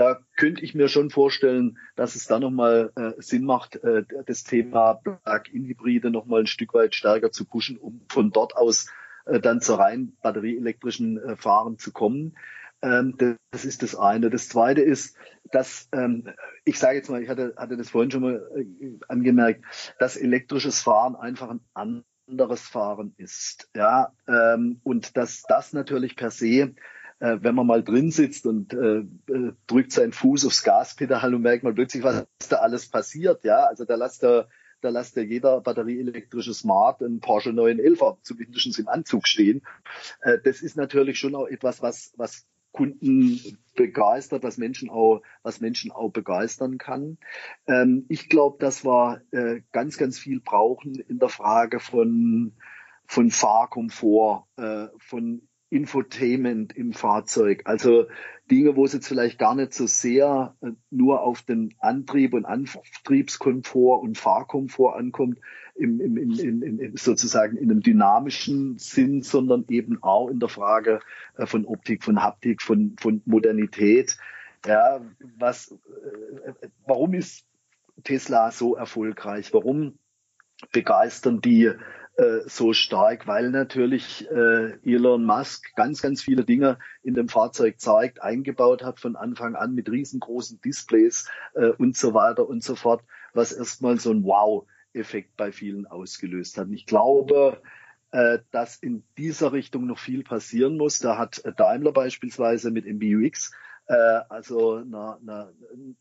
Da könnte ich mir schon vorstellen, dass es da nochmal äh, Sinn macht, äh, das Thema Plug-in-Hybride nochmal ein Stück weit stärker zu pushen, um von dort aus äh, dann zur rein batterieelektrischen äh, Fahren zu kommen. Ähm, das ist das eine. Das zweite ist, dass, ähm, ich sage jetzt mal, ich hatte, hatte das vorhin schon mal äh, angemerkt, dass elektrisches Fahren einfach ein anderes Fahren ist. Ja, ähm, und dass das natürlich per se äh, wenn man mal drin sitzt und äh, äh, drückt seinen Fuß aufs Gaspedal und merkt mal plötzlich, was da alles passiert. Ja, also da lässt der, da lässt ja jeder batterieelektrische Smart einen Porsche 911 zumindest im Anzug stehen. Äh, das ist natürlich schon auch etwas, was, was Kunden begeistert, was Menschen auch, was Menschen auch begeistern kann. Ähm, ich glaube, dass wir äh, ganz, ganz viel brauchen in der Frage von, von Fahrkomfort, äh, von Infotainment im Fahrzeug. Also Dinge, wo es jetzt vielleicht gar nicht so sehr äh, nur auf den Antrieb und Antriebskomfort und Fahrkomfort ankommt, im, im, in, in, sozusagen in einem dynamischen Sinn, sondern eben auch in der Frage äh, von Optik, von Haptik, von, von Modernität. Ja, was, äh, warum ist Tesla so erfolgreich? Warum begeistern die äh, so stark, weil natürlich äh, Elon Musk ganz, ganz viele Dinge in dem Fahrzeug zeigt, eingebaut hat von Anfang an mit riesengroßen Displays äh, und so weiter und so fort, was erstmal so ein Wow-Effekt bei vielen ausgelöst hat. Und ich glaube, äh, dass in dieser Richtung noch viel passieren muss. Da hat Daimler beispielsweise mit MBUX äh, also einer, einer,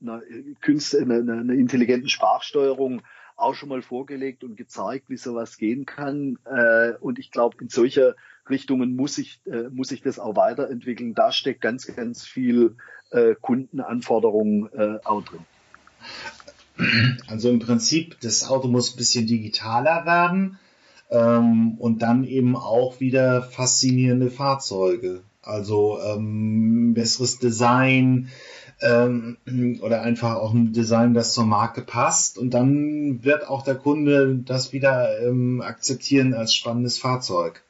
einer, Künste, einer, einer intelligenten Sprachsteuerung auch schon mal vorgelegt und gezeigt, wie sowas gehen kann. Äh, und ich glaube, in solche Richtungen muss ich, äh, muss ich das auch weiterentwickeln. Da steckt ganz, ganz viel äh, Kundenanforderungen äh, auch drin. Also im Prinzip, das Auto muss ein bisschen digitaler werden ähm, und dann eben auch wieder faszinierende Fahrzeuge. Also ähm, besseres Design, ähm, oder einfach auch ein Design, das zur Marke passt. Und dann wird auch der Kunde das wieder ähm, akzeptieren als spannendes Fahrzeug.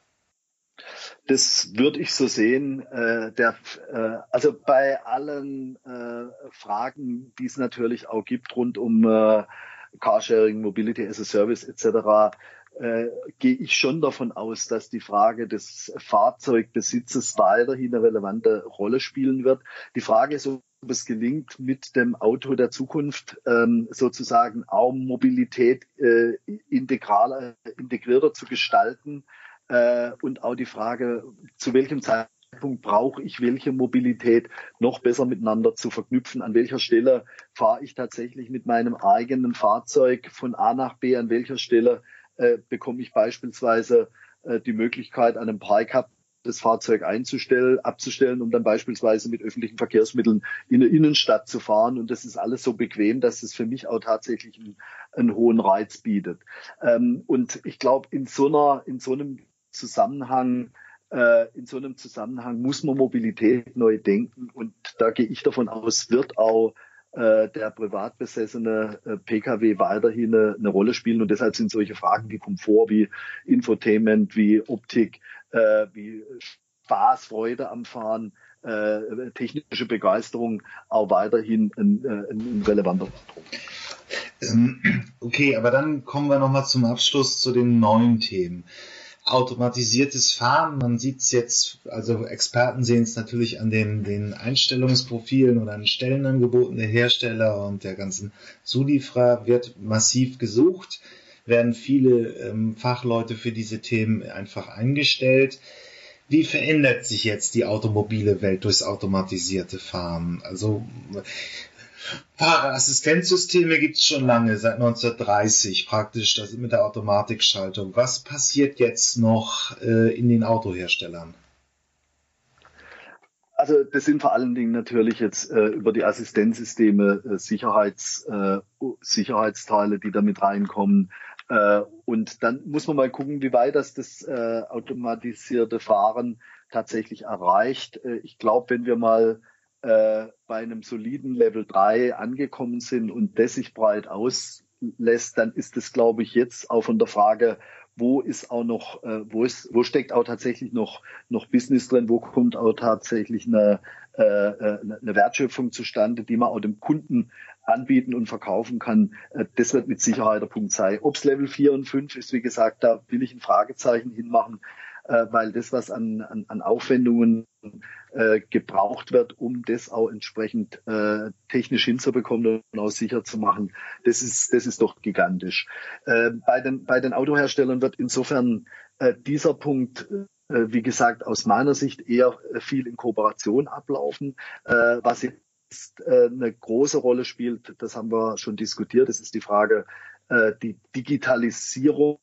Das würde ich so sehen. Äh, der, äh, also bei allen äh, Fragen, die es natürlich auch gibt rund um äh, Carsharing, Mobility as a Service etc., äh, gehe ich schon davon aus, dass die Frage des Fahrzeugbesitzes weiterhin eine relevante Rolle spielen wird. Die Frage ist, ob es gelingt, mit dem Auto der Zukunft ähm, sozusagen auch Mobilität äh, integraler, integrierter zu gestalten äh, und auch die Frage, zu welchem Zeitpunkt brauche ich welche Mobilität noch besser miteinander zu verknüpfen. An welcher Stelle fahre ich tatsächlich mit meinem eigenen Fahrzeug von A nach B? An welcher Stelle äh, bekomme ich beispielsweise äh, die Möglichkeit, an einem Park das Fahrzeug einzustellen, abzustellen, um dann beispielsweise mit öffentlichen Verkehrsmitteln in der Innenstadt zu fahren. Und das ist alles so bequem, dass es für mich auch tatsächlich einen, einen hohen Reiz bietet. Ähm, und ich glaube, in so einer, in so einem Zusammenhang äh, in so einem Zusammenhang muss man Mobilität neu denken und da gehe ich davon aus, wird auch äh, der privat besessene äh, Pkw weiterhin eine, eine, Rolle spielen und deshalb sind solche Fragen wie Komfort, wie Infotainment, wie Optik, äh, wie Spaß, Freude am Fahren, äh, technische Begeisterung auch weiterhin ein, äh, ein relevanter Punkt. Ähm, okay, aber dann kommen wir nochmal zum Abschluss zu den neuen Themen automatisiertes Fahren. Man sieht es jetzt, also Experten sehen es natürlich an den, den Einstellungsprofilen oder an Stellenangeboten der Hersteller und der ganzen Zulieferer wird massiv gesucht, werden viele ähm, Fachleute für diese Themen einfach eingestellt. Wie verändert sich jetzt die automobile Welt durchs automatisierte Fahren? Also Fahrerassistenzsysteme gibt es schon lange, seit 1930 praktisch, das mit der Automatikschaltung. Was passiert jetzt noch äh, in den Autoherstellern? Also das sind vor allen Dingen natürlich jetzt äh, über die Assistenzsysteme äh, Sicherheits, äh, Sicherheitsteile, die damit reinkommen. Äh, und dann muss man mal gucken, wie weit das das äh, automatisierte Fahren tatsächlich erreicht. ich glaube, wenn wir mal äh, bei einem soliden Level 3 angekommen sind und das sich breit auslässt, dann ist es, glaube ich, jetzt auch von der Frage, wo ist auch noch, äh, wo ist, wo steckt auch tatsächlich noch, noch Business drin, wo kommt auch tatsächlich eine, äh, äh eine Wertschöpfung zustande, die man auch dem Kunden anbieten und verkaufen kann. Äh, das wird mit Sicherheit der Punkt sein. Ob es Level 4 und 5 ist, wie gesagt, da will ich ein Fragezeichen hinmachen äh, weil das, was an, an, an Aufwendungen äh, gebraucht wird, um das auch entsprechend äh, technisch hinzubekommen und auch sicher zu machen, das ist, das ist doch gigantisch. Äh, bei, den, bei den Autoherstellern wird insofern äh, dieser Punkt wie gesagt, aus meiner Sicht eher viel in Kooperation ablaufen. Was jetzt eine große Rolle spielt, das haben wir schon diskutiert, das ist die Frage äh, die Digitalisierung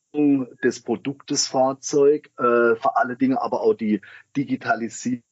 des Produktes Fahrzeug, äh, vor allen Dingen aber auch die Digitalisierung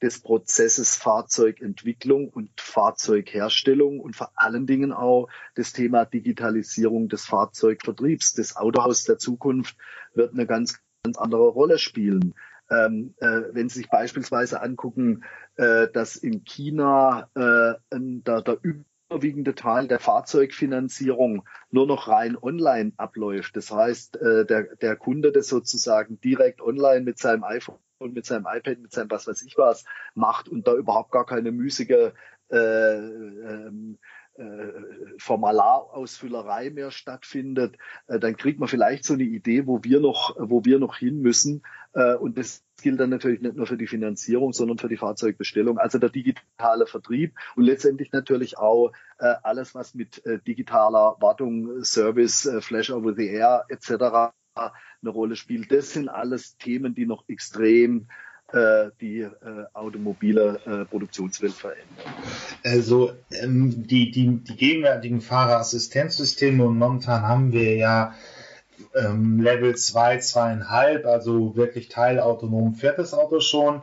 des Prozesses Fahrzeugentwicklung und Fahrzeugherstellung und vor allen Dingen auch das Thema Digitalisierung des Fahrzeugvertriebs. Das Autohaus der Zukunft wird eine ganz, ganz andere Rolle spielen. Ähm, äh, wenn Sie sich beispielsweise angucken, äh, dass in China äh, der, der überwiegende Teil der Fahrzeugfinanzierung nur noch rein online abläuft. Das heißt, äh, der, der Kunde das sozusagen direkt online mit seinem iPhone mit seinem iPad, mit seinem was weiß ich was macht und da überhaupt gar keine müßige äh, ähm, äh, Formalarausfüllerei mehr stattfindet, äh, dann kriegt man vielleicht so eine Idee, wo wir noch, wo wir noch hin müssen. Äh, und das gilt dann natürlich nicht nur für die Finanzierung, sondern für die Fahrzeugbestellung. Also der digitale Vertrieb und letztendlich natürlich auch alles, was mit digitaler Wartung, Service, Flash over the Air etc. eine Rolle spielt. Das sind alles Themen, die noch extrem die äh, automobile äh, Produktionswelt verändern. Also ähm, die, die, die gegenwärtigen Fahrerassistenzsysteme und momentan haben wir ja ähm, Level 2, 2,5, also wirklich teilautonom fährt das Auto schon.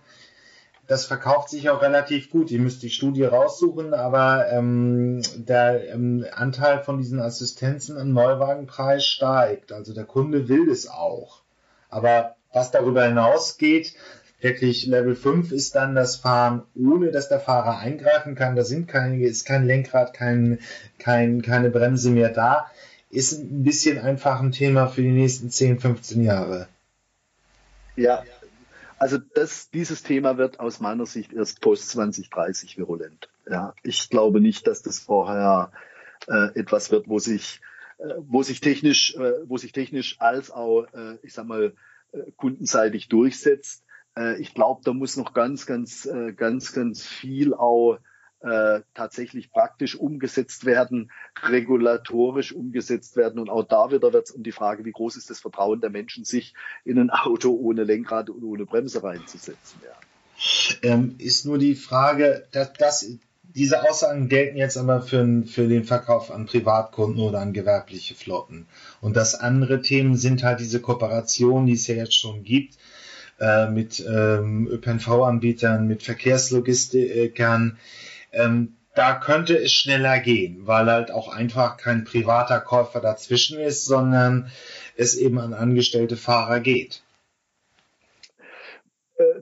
Das verkauft sich auch relativ gut. Ihr müsst die Studie raussuchen, aber ähm, der ähm, Anteil von diesen Assistenzen im Neuwagenpreis steigt. Also der Kunde will es auch. Aber was darüber hinausgeht, wirklich Level 5 ist dann das Fahren, ohne dass der Fahrer eingreifen kann. Da sind keine, ist kein Lenkrad, kein, kein, keine Bremse mehr da. Ist ein bisschen einfach ein Thema für die nächsten 10, 15 Jahre. Ja, also das, dieses Thema wird aus meiner Sicht erst post 2030 virulent. Ja, ich glaube nicht, dass das vorher äh, etwas wird, wo sich, äh, wo sich technisch, äh, wo sich technisch als auch, äh, ich sag mal, äh, kundenseitig durchsetzt. Äh, ich glaube, da muss noch ganz, ganz, äh, ganz, ganz viel auch äh, tatsächlich praktisch umgesetzt werden, regulatorisch umgesetzt werden. Und auch da wieder wird es um die Frage, wie groß ist das Vertrauen der Menschen, sich in ein Auto ohne Lenkrad und ohne Bremse reinzusetzen. Ja. Ähm, ist nur die Frage, dass, dass diese Aussagen gelten jetzt aber für, für den Verkauf an Privatkunden oder an gewerbliche Flotten. Und das andere Themen sind halt diese Kooperationen, die es ja jetzt schon gibt, äh, mit ähm, ÖPNV-Anbietern, mit Verkehrslogistikern. Ähm, da könnte es schneller gehen, weil halt auch einfach kein privater Käufer dazwischen ist, sondern es eben an angestellte Fahrer geht. Äh,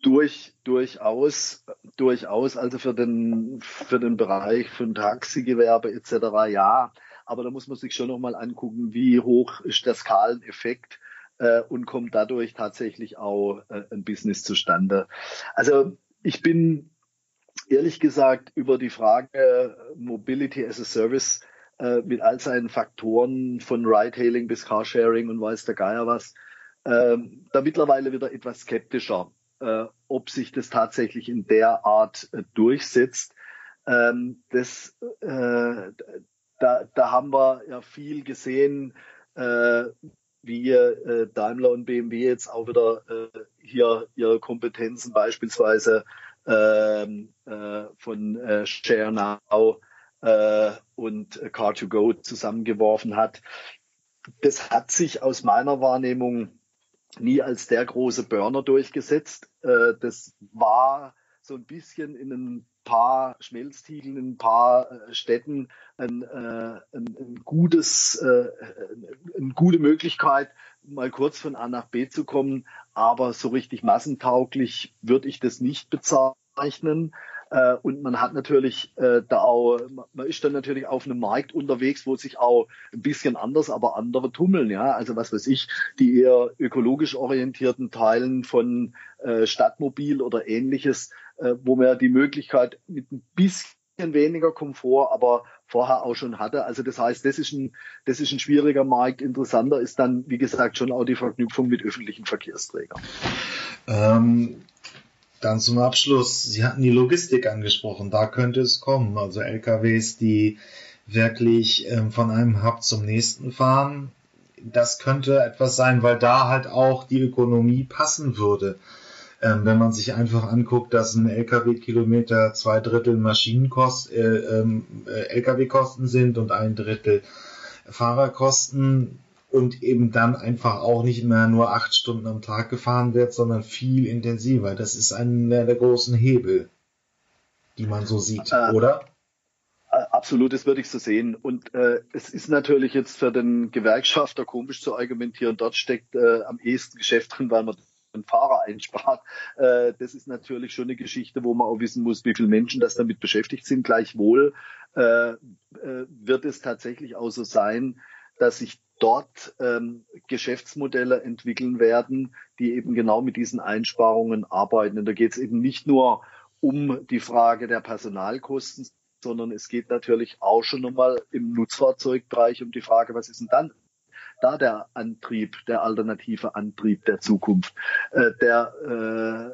durch, durchaus, durchaus, also für den, für den Bereich von Taxigewerbe etc. ja, aber da muss man sich schon nochmal angucken, wie hoch ist der Skaleneffekt äh, und kommt dadurch tatsächlich auch äh, ein Business zustande. Also ich bin ehrlich gesagt über die Frage Mobility as a Service äh, mit all seinen Faktoren von Ride-Hailing bis Carsharing und weiß der Geier was, äh, da mittlerweile wieder etwas skeptischer, äh, ob sich das tatsächlich in der Art äh, durchsetzt. Ähm, das, äh, da, da haben wir ja viel gesehen, äh, wie äh, Daimler und BMW jetzt auch wieder äh, hier ihre Kompetenzen beispielsweise ähm, äh, von äh, Share Now äh, und Car2Go zusammengeworfen hat. Das hat sich aus meiner Wahrnehmung nie als der große Burner durchgesetzt. Äh, das war so ein bisschen in ein paar Schmelztiegeln, in ein paar äh, Städten ein, äh, ein, ein gutes, äh, eine gute Möglichkeit, mal kurz von A nach B zu kommen. Aber so richtig massentauglich würde ich das nicht bezeichnen. Äh, und man hat natürlich äh, da auch, man ist dann natürlich auf einem Markt unterwegs, wo sich auch ein bisschen anders, aber andere tummeln. Ja, also was weiß ich, die eher ökologisch orientierten Teilen von äh, Stadtmobil oder ähnliches, äh, wo man die Möglichkeit mit ein bisschen weniger Komfort, aber vorher auch schon hatte. Also das heißt, das ist ein, das ist ein schwieriger Markt. Interessanter ist dann, wie gesagt, schon auch die Verknüpfung mit öffentlichen Verkehrsträgern. Ähm, dann zum Abschluss, Sie hatten die Logistik angesprochen, da könnte es kommen. Also LKWs, die wirklich ähm, von einem Hub zum nächsten fahren. Das könnte etwas sein, weil da halt auch die Ökonomie passen würde. Ähm, wenn man sich einfach anguckt, dass ein LKW-Kilometer zwei Drittel Maschinenkost, äh, ähm, äh, LKW-Kosten sind und ein Drittel Fahrerkosten, und eben dann einfach auch nicht mehr nur acht Stunden am Tag gefahren wird, sondern viel intensiver. Das ist einer der großen Hebel, die man so sieht, äh, oder? Äh, absolut, das würde ich so sehen. Und äh, es ist natürlich jetzt für den Gewerkschafter komisch zu argumentieren. Dort steckt äh, am ehesten Geschäft drin, weil man den Fahrer einspart. Äh, das ist natürlich schon eine Geschichte, wo man auch wissen muss, wie viele Menschen das damit beschäftigt sind. Gleichwohl äh, äh wird es tatsächlich auch so sein, dass sich dort ähm, Geschäftsmodelle entwickeln werden, die eben genau mit diesen Einsparungen arbeiten. Und da geht es eben nicht nur um die Frage der Personalkosten, sondern es geht natürlich auch schon nochmal im Nutzfahrzeugbereich um die Frage, was ist denn dann da der Antrieb, der alternative Antrieb der Zukunft? Äh, der,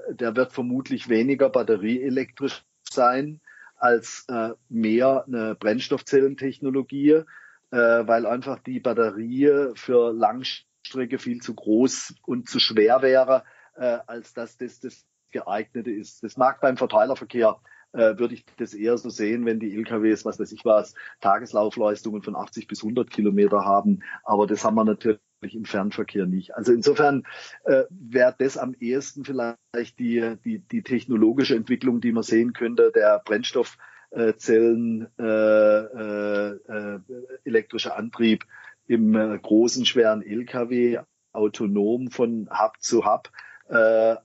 äh, der wird vermutlich weniger batterieelektrisch sein als äh, mehr eine Brennstoffzellentechnologie äh, weil einfach die Batterie für Langstrecke viel zu groß und zu schwer wäre, äh, als dass das das geeignete ist. Das mag beim Verteilerverkehr äh, würde ich das eher so sehen, wenn die LKWs, was weiß ich was, Tageslaufleistungen von 80 bis 100 Kilometer haben. Aber das haben wir natürlich im Fernverkehr nicht. Also insofern äh, wäre das am ehesten vielleicht die, die, die technologische Entwicklung, die man sehen könnte. Der Brennstoff äh, äh, äh, äh, elektrischer Antrieb im äh, großen, schweren LKW, autonom von Hub zu Hub äh, äh,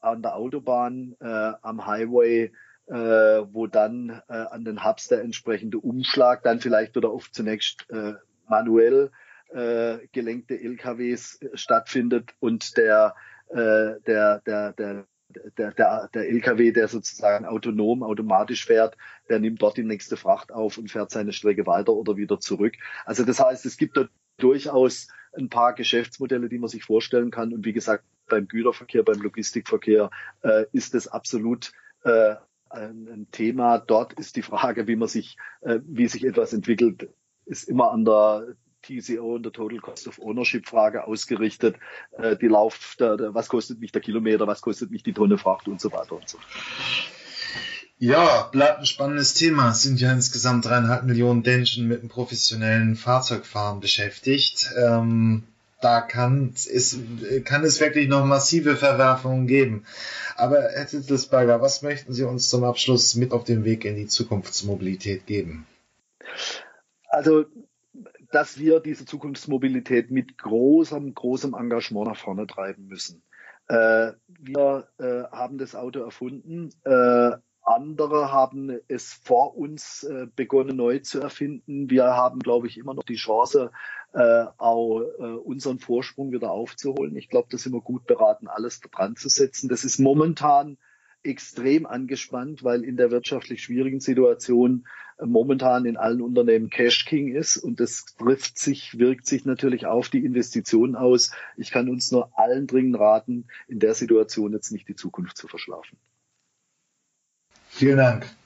an der Autobahn, äh, am Highway, äh, wo dann äh, an den Hubs der entsprechende Umschlag dann vielleicht wieder auf zunächst äh, manuell äh, gelenkte LKWs stattfindet und der äh, der der der der, der, der LKW, der sozusagen autonom, automatisch fährt, der nimmt dort die nächste Fracht auf und fährt seine Strecke weiter oder wieder zurück. Also das heißt, es gibt dort durchaus ein paar Geschäftsmodelle, die man sich vorstellen kann. Und wie gesagt, beim Güterverkehr, beim Logistikverkehr äh, ist das absolut äh, ein Thema. Dort ist die Frage, wie man sich, äh, wie sich etwas entwickelt, ist immer an der TCO und der Total Cost of Ownership Frage ausgerichtet. Äh, die Lauf, der, der, was kostet mich der Kilometer, was kostet mich die Tonne Fracht und so weiter und so. Ja, bleibt ein spannendes Thema. Es sind ja insgesamt dreieinhalb Millionen Menschen mit einem professionellen Fahrzeugfahren beschäftigt. Ähm, da kann es, kann es wirklich noch massive Verwerfungen geben. Aber Herr Tittelsberger, was möchten Sie uns zum Abschluss mit auf den Weg in die Zukunftsmobilität geben? Also dass wir diese Zukunftsmobilität mit großem, großem Engagement nach vorne treiben müssen. Äh, wir äh, haben das Auto erfunden. Äh, andere haben es vor uns äh, begonnen neu zu erfinden. Wir haben, glaube ich, immer noch die Chance, äh, auch äh, unseren Vorsprung wieder aufzuholen. Ich glaube, da sind wir gut beraten, alles dran zu setzen. Das ist momentan extrem angespannt, weil in der wirtschaftlich schwierigen Situation äh, momentan in allen Unternehmen Cash King ist und das trifft sich, wirkt sich natürlich auf die Investitionen aus. Ich kann uns nur allen dringend raten, in der Situation jetzt nicht die Zukunft zu verschlafen. Vielen Dank.